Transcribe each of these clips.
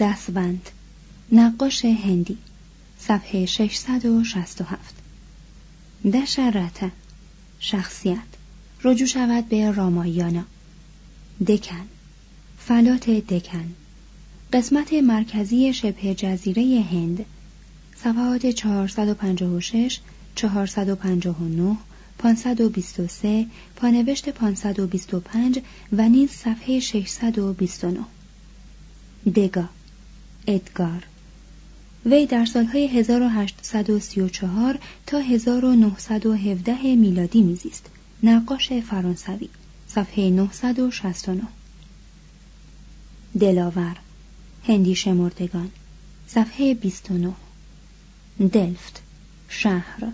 دستبند. نقاش هندی. صفحه 667 دشرته. شخصیت. رجوع شود به رامایانا. دکن. فلات دکن. قسمت مرکزی شبه جزیره هند. صفحات 456 459 523 پانوشت 525 و نیز صفحه 629 دگا. ادگار. وی در سالهای 1834 تا 1917 میلادی میزیست. نقاش فرانسوی. صفحه 969 دلاور. هندی شمردگان. صفحه 29 دلفت. شهر.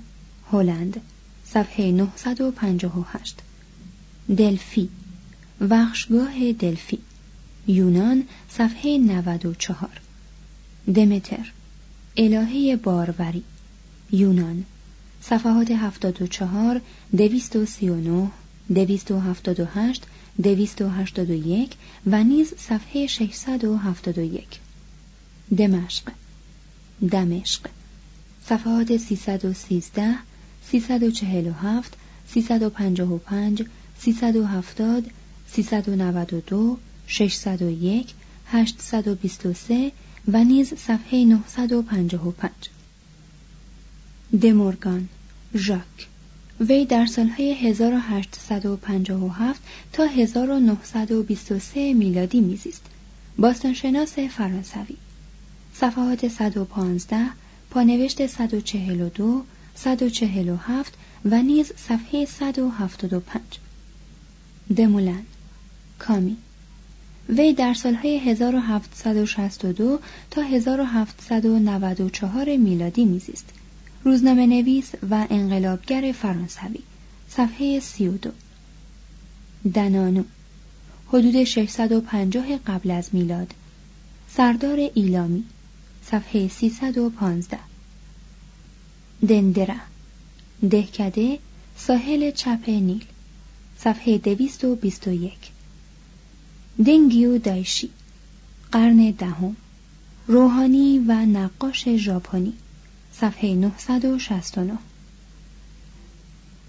هلند. صفحه 958 دلفی. وخشگاه دلفی. یونان. صفحه 94 دمتر. الهه باروری. یونان. صفحات 74 239 278 281 و نیز صفحه 671 دمشق. دمشق. صفحات 313 347 355 370 392 601 823 و نیز صفحه 955 دمورگان ژاک. وی در سالهای 1857 تا 1923 میلادی میزیست. باستانشناس فرانسوی. صفحات 115 پانوشت 142 147 و نیز صفحه 175 دمولن کامی. وی در سالهای 1762 تا 1794 میلادی میزیست. روزنامه نویس و انقلابگر فرانسوی. صفحه 32 دنانو. حدود 650 قبل از میلاد. سردار ایلامی. صفحه 315 دندره دهکده ساحل چپ نیل. صفحه 221 دنگیو دایشی. قرن دهم. روحانی و نقاش ژاپنی. صفحه 969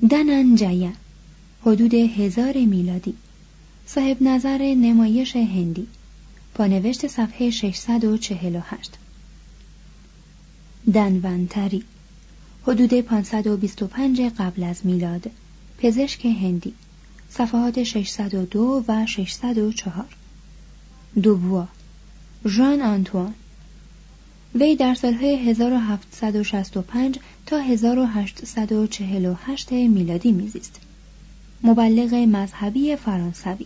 دنن جیا حدود هزار میلادی. صاحب نظر نمایش هندی. پانوشت صفحه 648 دنونتری حدود 525 قبل از میلاد. پزشک هندی. صفحات 602 و 604 دوبوا. ژان آنتوان. وی در سالهای 1765 تا 1848 میلادی میزیست. مبلغ مذهبی فرانسوی.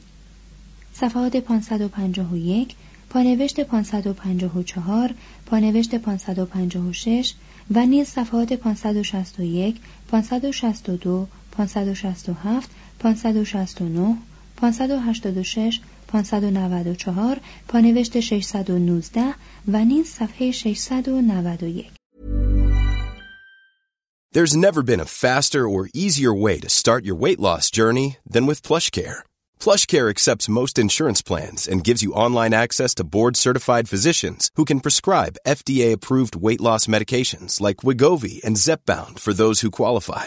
صفحات 551 پانوشت 554 پانوشت 556 و نیز صفحات 561 562 567 569 586 594 پانوشت 619 و نیز صفحه 691 There's never been a faster or easier way to start your weight loss journey than with PlushCare. PlushCare accepts most insurance plans and gives you online access to board-certified physicians who can prescribe FDA-approved weight loss medications like Wigovi and Zepbound for those who qualify.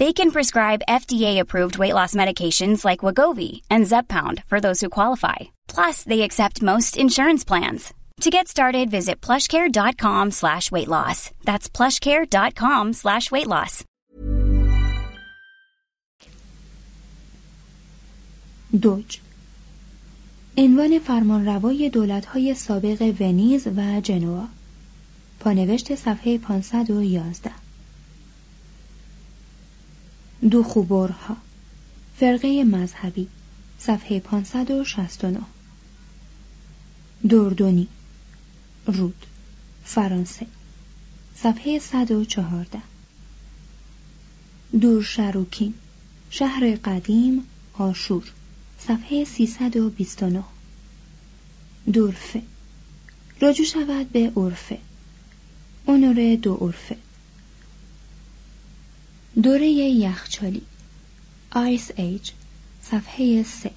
They can prescribe FDA-approved weight loss medications like Wagovi and Zepbound for those who qualify. Plus, they accept most insurance plans. To get started, visit plushcare.com slash weight loss. That's plushcare.com slash weight loss. دوج عنوان فرمانروای دولت‌های سابق ونیز و جنوا پانوشت صفحه 511 دو خوبرها فرقه مذهبی صفحه 569 دردونی رود فرانسه صفحه 114 دورشروکین شهر قدیم آشور صفحه 329 دورفه رجوع شود به عرفه. اونور دو عرفه. دوره یخچالی. آیس ایج صفحه سه.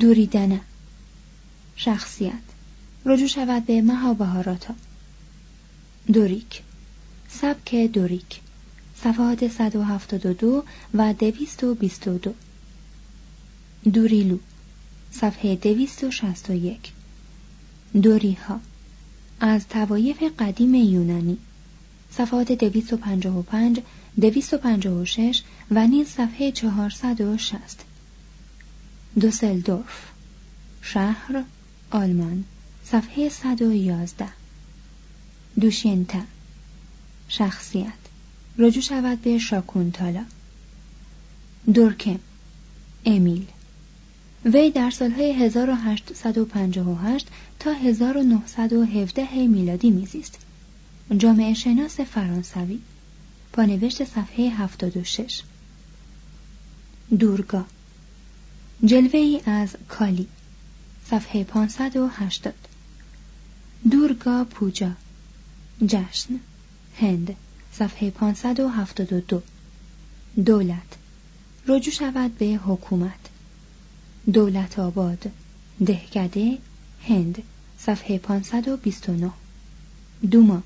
دوریدنه. شخصیت. رجوع شود به مهابهاراتا. دوریک. سبک دوریک. صفحات 172 و 222 دوریلو. صفحه 261 دوریها. از توایف قدیم یونانی. صفحات 255 256 و نیز صفحه 460 دوسلدورف شهر آلمان صفحه 111 دوشینتا شخصیت رجوع شود به شاکونتالا. دورکم امیل. وی در سالهای 1858 تا 1917 میلادی میزیست. جامعه شناس فرانسوی پانوشت صفحه 76 دورگا. جلوه ای از کالی. صفحه 580 دورگا پوجا. جشن. هند. صفحه 572 دولت. رجوع شود به حکومت. دولت آباد. دهکده هند. صفحه 529 دوما.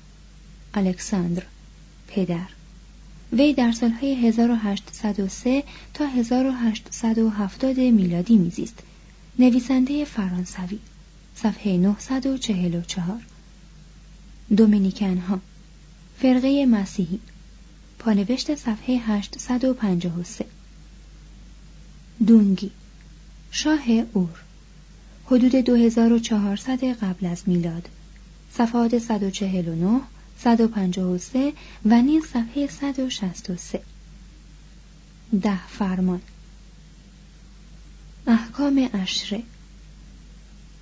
الکساندر پدر. وی در سالهای 1803 تا 1870 میلادی میزیست. نویسنده فرانسوی صفحه 944 دومینیکن ها فرقه مسیحی پانوشت صفحه 853 دونگی شاه اور حدود 2400 قبل از میلاد. صفحات 149 153 و نیز صفحه 163 ده فرمان. احکام اشره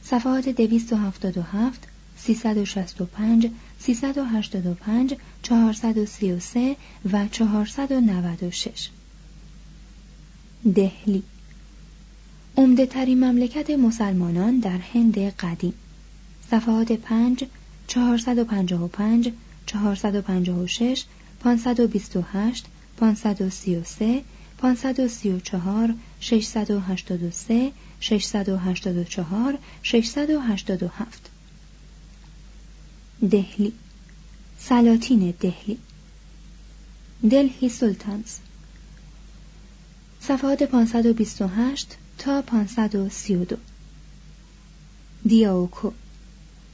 صفحات 277 365 385 433 و 496 دهلی. عمده ترین مملکت مسلمانان در هند قدیم. صفحات 5 455 456 528 533 534 683 684 687 دهلی سلاطین دهلی. دلهی سلطانز. صفحات 528 تا 532 دیاوکو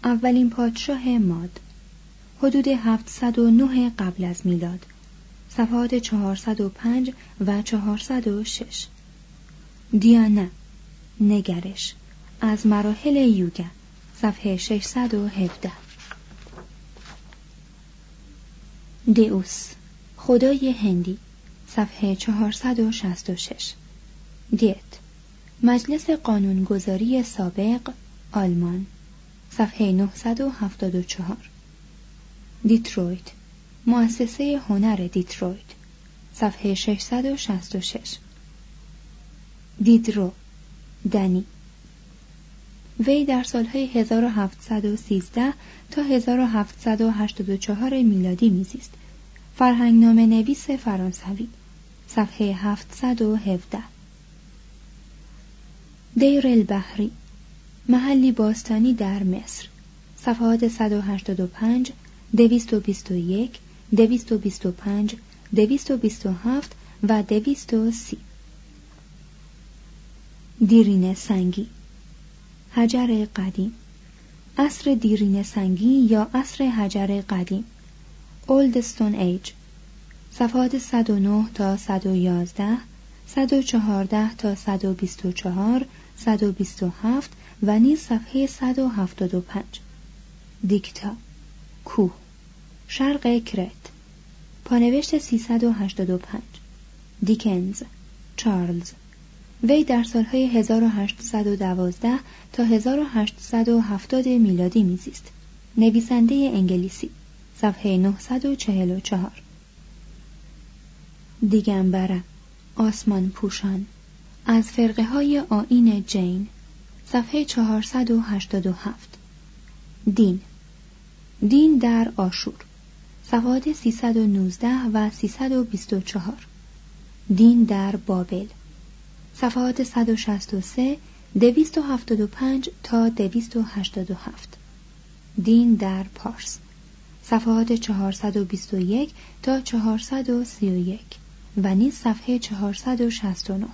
اولین پادشاه ماد. حدود 709 قبل از میلاد. صفحات 405 و 406 دیانا نگرش. از مراحل یوگا صفحه 617 دیوس خدای هندی صفحه 466 دیت مجلس قانونگذاری سابق آلمان. صفحه 974 دیترویت مؤسسه هنر دیترویت صفحه 666 دیدرو دنی. وی در سالهای 1713 تا 1784 میلادی میزیست. فرهنگنامه نویس فرانسوی صفحه 717 دیر البحری محلی باستانی در مصر صفحات 185 221 225 227 و 230 دیرین سنگی. حجر قدیم. عصر دیرین سنگی یا عصر حجر قدیم. Old Stone Age. صفحات 109 تا 111 114 تا 124 127 و نیز صفحه 175 دیکتا کوه شرق کرت. پانوشت 385 دیکنز چارلز. وی در سالهای 1812 تا 1870 میلادی میزیست. نویسنده انگلیسی. صفحه 944 دیگنبره آسمان پوشان. از فرقه های آین جین. صفحه 487 دین. دین در آشور. صفحات 319 و 324 دین در بابل. صفحات 163 275 تا 287 دین در پارس. صفحات 421 تا 431 و نیز صفحه 469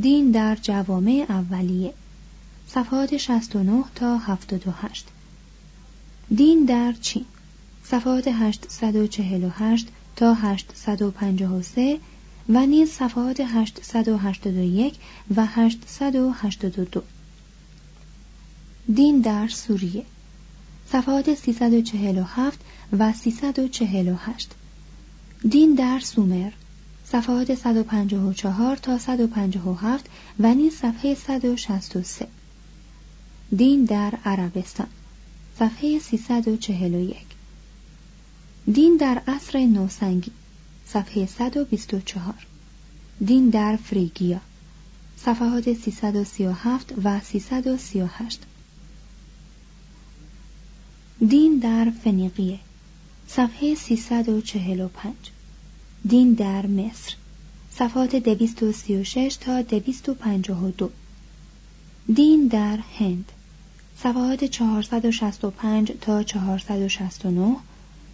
دین در جوامع اولیه. صفحات 69 تا 78 دین در چین؟ صفحات 848 تا 853 و نیز صفحات 881 و 882 دین در سوریه. صفحات 347 و 348 دین در سومر. صفحات 154 تا 157 و نیز صفحه 163 دین در عربستان. صفحه 341 دین در عصر نوسنگی صفحه 124 دین در فریگیا صفحات 337 و 338 دین در فنیقیه صفحه 345 دین در مصر صفحات 236 تا 252 دین در هند صفحات 465 تا 469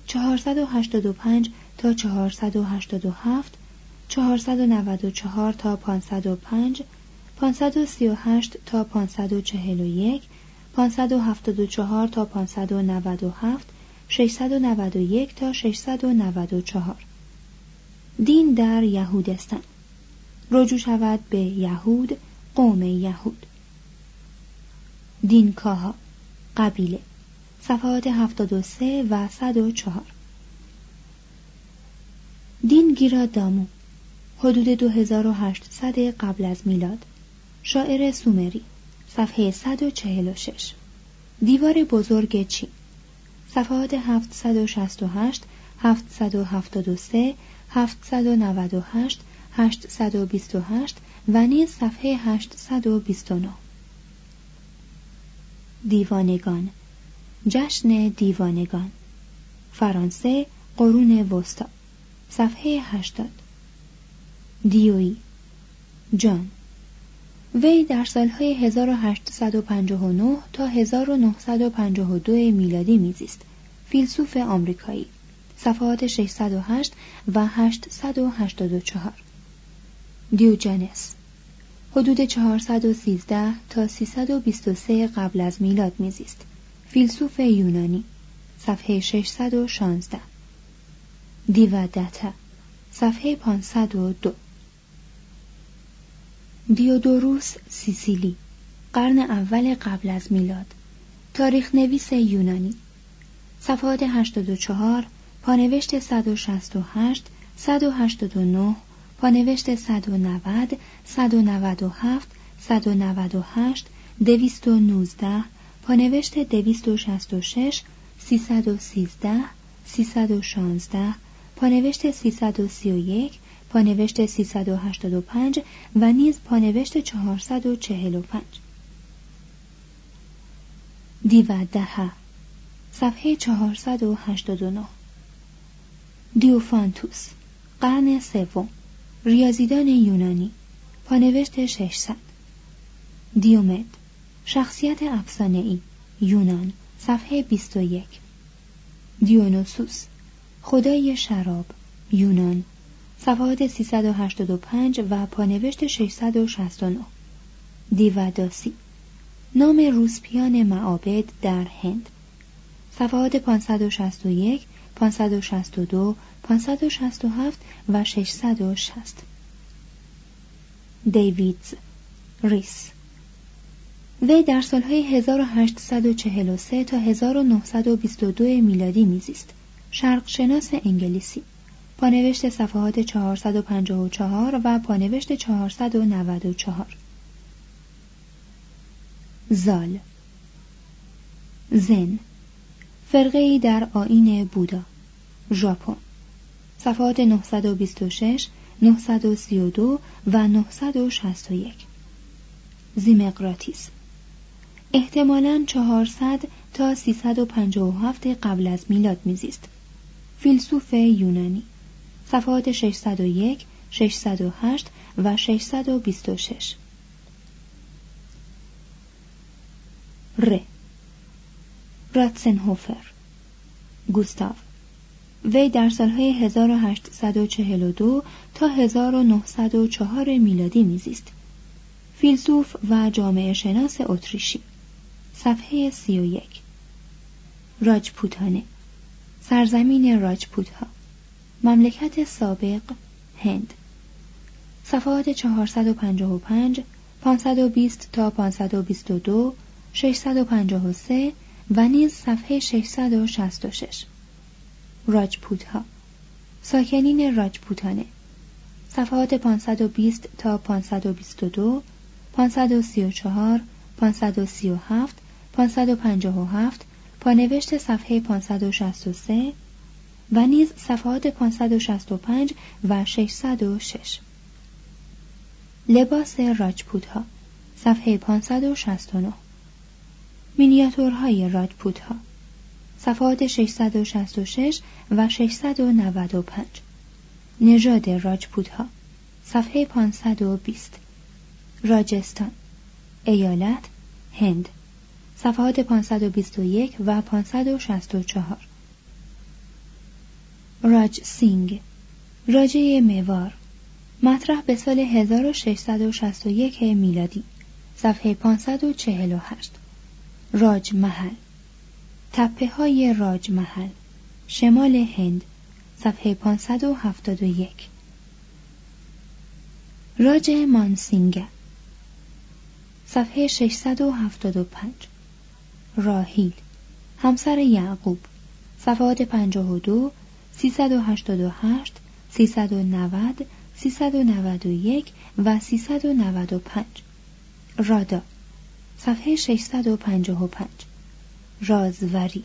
485 تا 487 494 تا 505 538 تا 541 574 تا 597 691 تا 694 دین در یهودستان. رجوع شود به یهود قوم یهود. دینکاها قبیله صفحات 73 و 104 دین گیرا دامو حدود 2800 قبل از میلاد. شاعر سومری صفحه 146 دیوار بزرگ چین صفحات 768 773 798 828 و نیز صفحه 829 دیوانگان. جشن دیوانگان. فرانسه قرون وسطا صفحه 80 دیوی. جان. وی در سالهای 1859 تا 1952 میلادی میزیست. فیلسوف آمریکایی. صفحات 608 و 884 دیوجنس. حدود 413 تا 323 قبل از میلاد میزیست. فیلسوف یونانی صفحه 616 دیودتا صفحه 502 دیودوروس سیسیلی قرن اول قبل از میلاد. تاریخ نویس یونانی. صفحات 84 پانوشت 168 189 پانوشت 190 197 198 219 پانوشت 266 313 316 پانوشت 331 پانوشت 385 و نیز پانوشت 445 دیودهه صفحه 489 دیوفانتوس قرن سوم. ریاضیدان یونانی پانوشت 600 دیومد شخصیت افسانه‌ای یونان صفحه 21 دیونوسوس خدای شراب یونان صفحات 385 و پانوشت 669 دیوداسی نام روسپیان معابد در هند. صفحات 561 562 567 و 660 دیویدز ریس. وی در سالهای 1843 تا 1922 میلادی میزیست. شرق شناس انگلیسی. پانوشت صفحات 454 و پانوشت 494 زال. زن. فرقه ای در آین بودا. ژاپن. صفحات 926 932 و 961 زیمقراتیس احتمالاً 400 تا 357 قبل از میلاد میزیست. فیلسوف یونانی. صفحات 601 608 و 626 ر. راتسنهوفر. گوستاو. وی در سالهای 1842 تا 1904 میلادی میزیست. فیلسوف و جامعه شناس اتریشی. صفحه 31 راجپوتانه. سرزمین راجپوتها. مملکت سابق هند. صفحات 455 520 تا 522 653 و نیز صفحه 666 راجپوت ها ساکنین راجپوتانه. صفحات 520 تا 522 534 537 557 پانوشت صفحه 563 و نیز صفحات 565 و 606 لباس راجپوت ها صفحه 569 مینیاتورهای راجپوت ها صفحات 666 و 695 نژاد راجپوت ها صفحه 520 راجستان ایالت هند. صفحات 521 و 564 راج سینگ راجه میوار مطرح به سال 1661 میلادی صفحه 548 راج محل تپه های راج محل شمال هند صفحه 571 راج مانسینگه صفحه 675 راهیل همسر یعقوب صفحات 52 388 390 391 و 395 رادا صفحه 655 رازوری.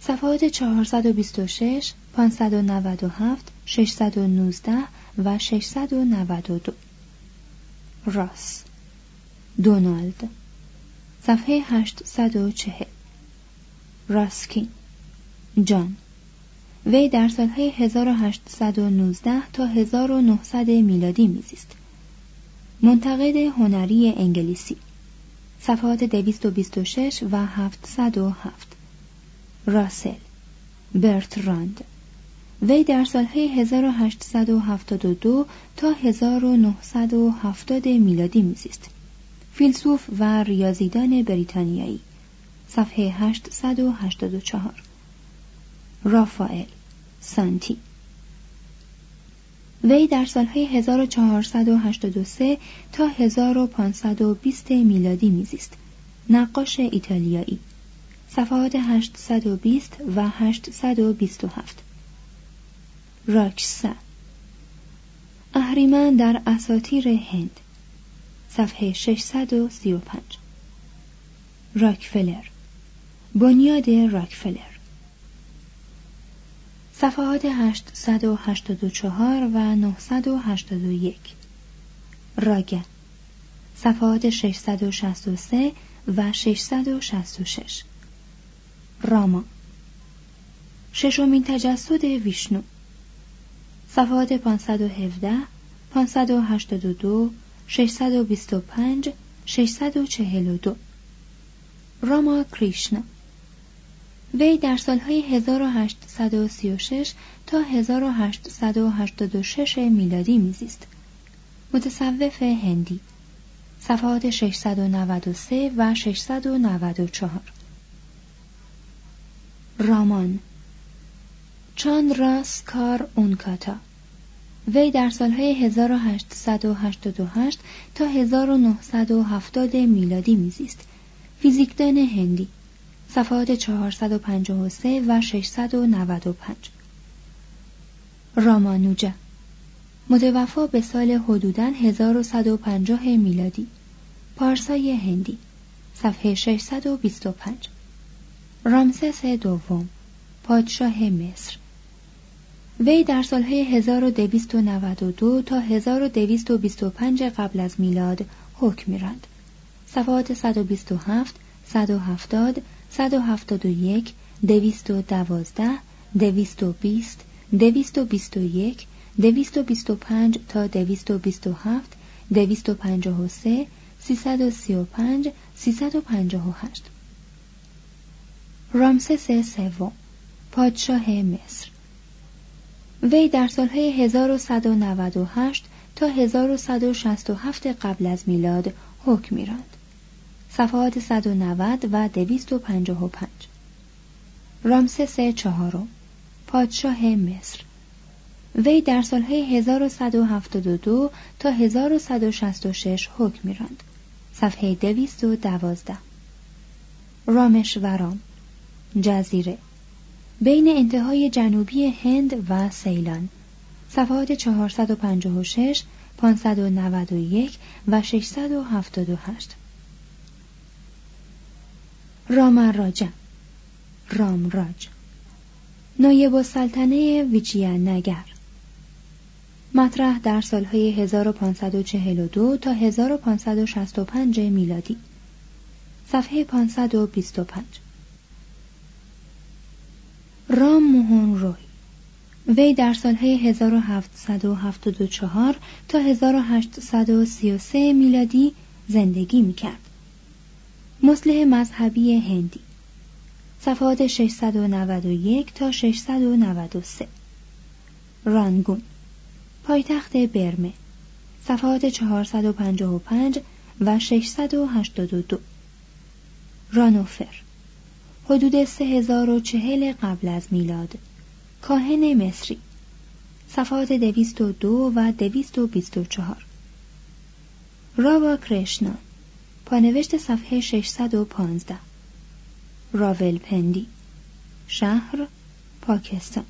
صفحات 426 597 619 و 692 راس. دونالد. صفحه 840 راسکین. جان. وی در سالهای 1819 تا 1900 میلادی میزیست. منتقد هنری انگلیسی. صفحات 226 و 707 راسل. برتراند وی در سالهای 1872 تا 1970 میلادی میزیست. فیلسوف و ریاضیدان بریتانیایی. صفحه 884 رافائل. سانتی. وی در سالهای 1483 تا 1520 میلادی میزیست. نقاش ایتالیایی. صفحات 820 و 827 راکسا. اهریمن در اساتیر هند. صفحه 635 راکفلر. بنیاد راکفلر. صفحات 884 و 981 راگه. صفحات 663 و 666 راما. ششمین تجسد ویشنو. صفحات 517 582 625 642 راما کریشنا. وی در سالهای 1836 تا 1886 میلادی میزیست. متصوف هندی. صفحات 693 و 694 رامان. چاندراس کار اونکاتا وی در سالهای 1888 تا 1970 میلادی میزیست. فیزیکدان هندی. صفحات 453 و 695 رامانوجا. متوفا به حدوداً حدودا 1150 میلادی. پارسای هندی. صفحه 625 رامسس دوم. پادشاه مصر. وی در سالهای 1292 تا 1225 قبل از میلاد حکم میراند. صفحات 127 170 171 212 220 221 225 تا 227 253 335 358 رامسس سوم پادشاه مصر وی در سالهای 1198 تا 1167 قبل از میلاد حکم میراند. صفحات 190 و 255 رامسس چهارم. پادشاه مصر. وی در سالهای 1172 تا 1166 حکم میراند. صفحه 212 رامشورام جزیره. بین انتهای جنوبی هند و سیلان. صفحات 456 591 و 678 رامراجا. رامراج نایب السلطنه نگر. مطرح در سالهای 1542 تا 1565 میلادی. صفحه 525 رام موهون روی. وی در سالهای 1774 تا 1833 میلادی زندگی می‌کرد. مسلح مذهبی هندی. صفحات 691 تا 693 رانگون. پایتخت برمه. صفحات 455 و 682 رانوفر. حدود 3040 قبل از میلاد. کاهن مصری. صفحات 202 و 224 راوا کرشنا. پانوشت صفحه 615 راولپندی شهر پاکستان.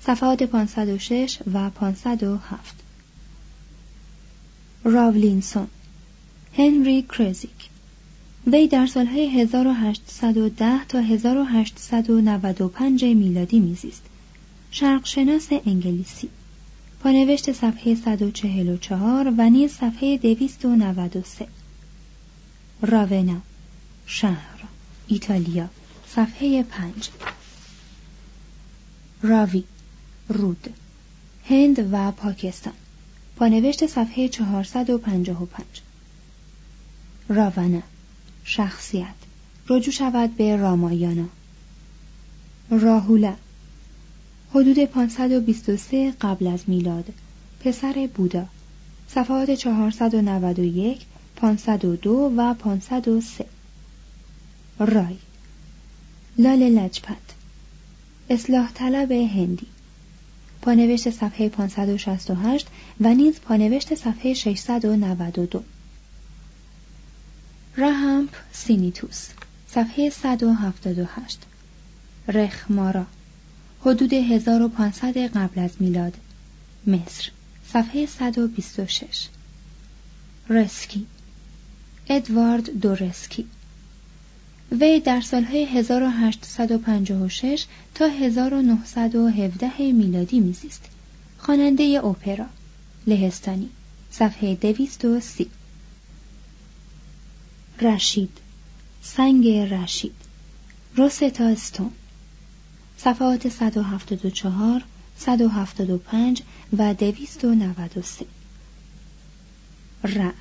صفحات 506 و 507 راولینسون. هنری کرزیک وی در سالهای 1810 تا 1895 میلادی میزیست. شرقشناس انگلیسی. پانوشت صفحه 144 و نیز صفحه 293 راونا شهر ایتالیا صفحه 5 راوی رود هند و پاکستان. پانوشت صفحه 455 راونا شخصیت. رجوع شود به رامایانا. راهولا حدود 523 قبل از میلاد. پسر بودا. صفحات 491 502 و 503 رای. لال لجپت. اصلاح طلب هندی. پانوشت صفحه 568 و نیز پانوشت صفحه 692 رهمپ سینیتوس. صفحه 178 رخمارا حدود 1500 قبل از میلاد. مصر. صفحه 126 رسکی. ادوارد دورسکی. وی در سالهای 1856 تا 1917 میلادی میزیست. خواننده اپرا لهستانی صفحه 230 رشید سنگ رشید روستا استون صفحات 174 175 و 293 رع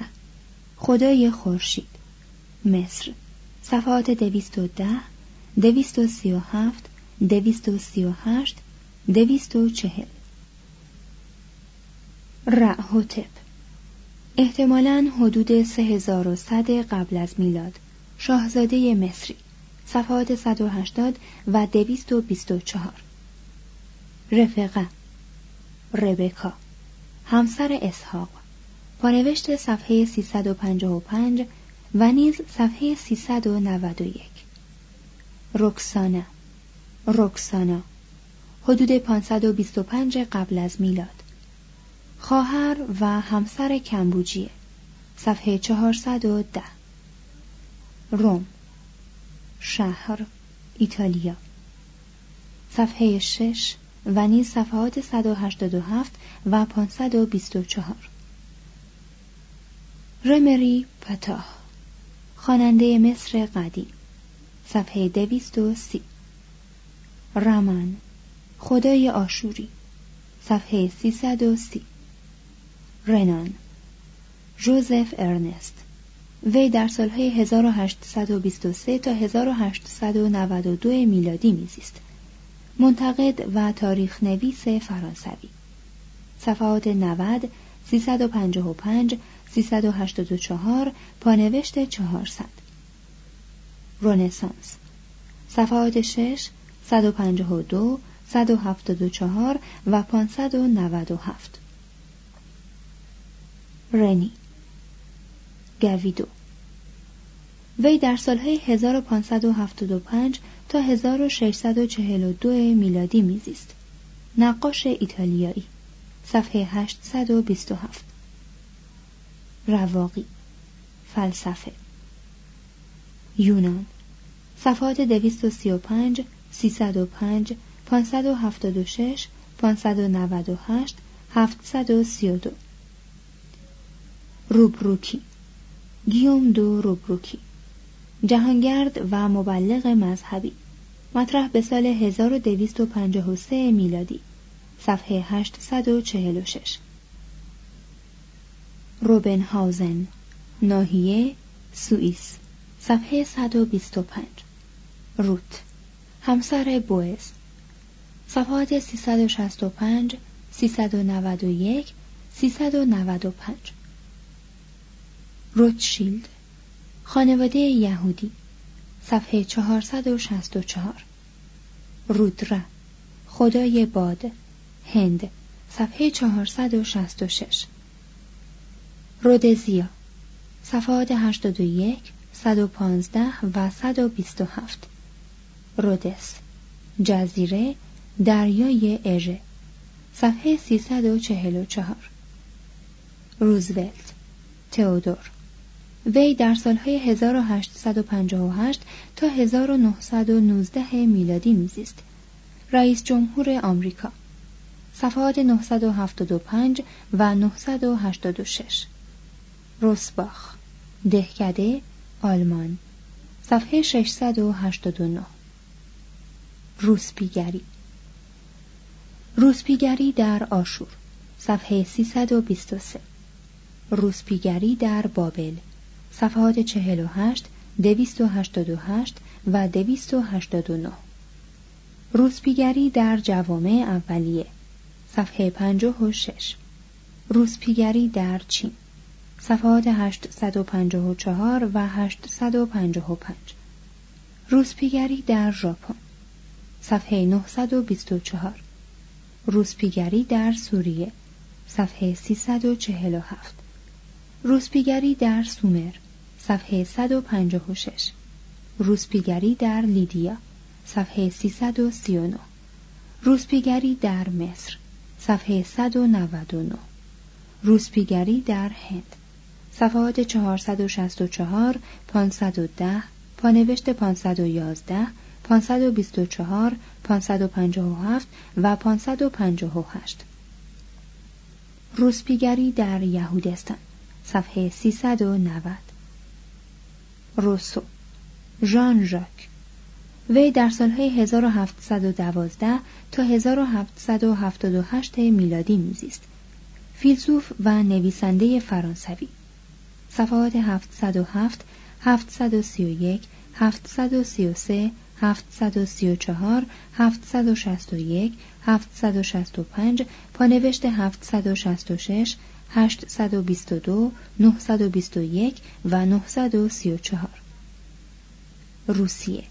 خدای خورشید. مصر. صفحات 210 237 238 240 رعهوتپ احتمالاً حدود 3100 قبل از میلاد. شاهزاده مصری. صفحات 180 و 224 رفقه. ربکا. همسر اسحاق. پانوشت صفحه 355 و نیز صفحه 391 رکسانا. رکسانا. حدود 525 قبل از میلاد. خواهر و همسر کمبوجیه. صفحه 410 روم. شهر ایتالیا. صفحه 6 و نیز صفحات 187 و 524 رمری پتاه خواننده مصر قدیم صفحه 230 رمان خدای آشوری صفحه 330 رنان جوزف ارنست وی در سالهای 1823 تا 1892 میلادی میزیست. منتقد و تاریخ نویس فرانسوی. صفحات 90 355 384 پانوشت 400 رونسانس صفحات 6 152 174 و 597 رنی. گویدو. وی در سالهای 1575 تا 1642 میلادی میزیست. نقاش ایتالیایی. صفحه 827 رواقی فلسفه. یونان صفحات 235 305 576 598 732 روبروکی گیوم دو روبروکی جهانگرد و مبلغ مذهبی مطرح به سال 1253 میلادی صفحه 846 روبنهاوزن ناحیه سوئیس صفحه 125 روت همسر بوئز صفحات 365 391 395 روتشیلد خانواده یهودی صفحه 464 رودره خدای باد. هند صفحه 466 رودزیا صفحات 81 115 و 127 رودس جزیره دریای اژه صفحه 344 روزولت تئودور وی در سالهای 1858 تا 1919 میلادی میزیست. رئیس جمهور آمریکا صفحات 975 و 986 روسباخ دهکده آلمان صفحه 689 روسپیگری. روسپیگری در آشور صفحه 323 روسپیگری در بابل صفحات 48 288 و 289 روسپیگری در جوامع اولیه صفحه 56 روسپیگری در چین. صفحات 854 و 855 روسپیگری در ژاپن. صفحه 924 روسپیگری در سوریه. صفحه 347 روسپیگری در سومر. صفحه 156 روسپیگری در لیدیا. صفحه 339 روسپیگری در مصر. صفحه 199 روسپیگری در هند. صفحات 464 510 پانوشت 511 524 557 و 558 روسپیگری در یهودستان صفحه 390 روسو ژان ژاک وی در سالهای 1712 تا 1778 میلادی میزیست. فیلسوف و نویسنده فرانسوی. صفحات 707 731 733 734 761 765 پانوشت 766 822 921 و 934 روسیه.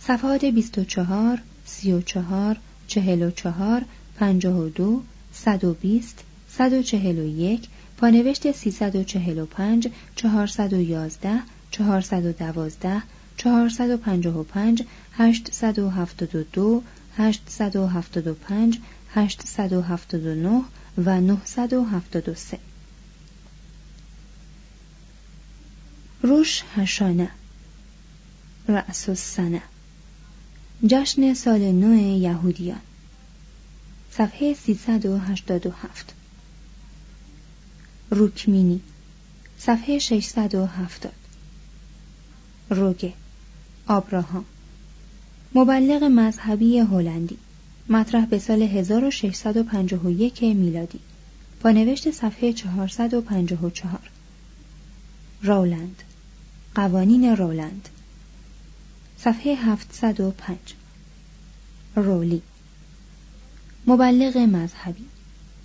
صفحات 24 34 44 52 120 141 پانوشت 345 411 412 455 872 875 879 و 973 روش هشانه. رأس السنه. جشن سال نو یهودیان. صفحه 387 روکمینی صفحه 670 روگه آبراهام. مبلغ مذهبی هلندی مطرح به سال 1651 میلادی. با نوشت صفحه 454 رولند قوانین رولند. صفحه 705 رولی. مبلغ مذهبی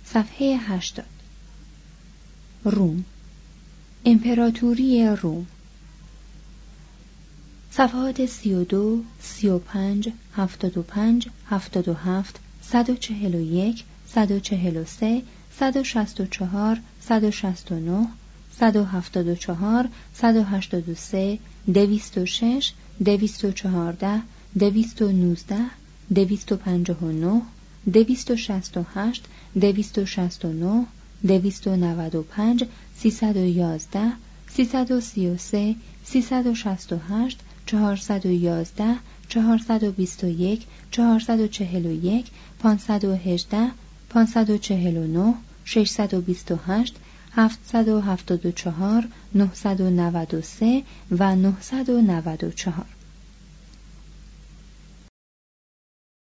صفحه 80 روم. امپراتوری روم. صفحات 32 35 75 77 141 143 164 169 174 183 206 214 219 259 268 269 295 311 333 368 411 421 441 518 549 628 774 993 و 994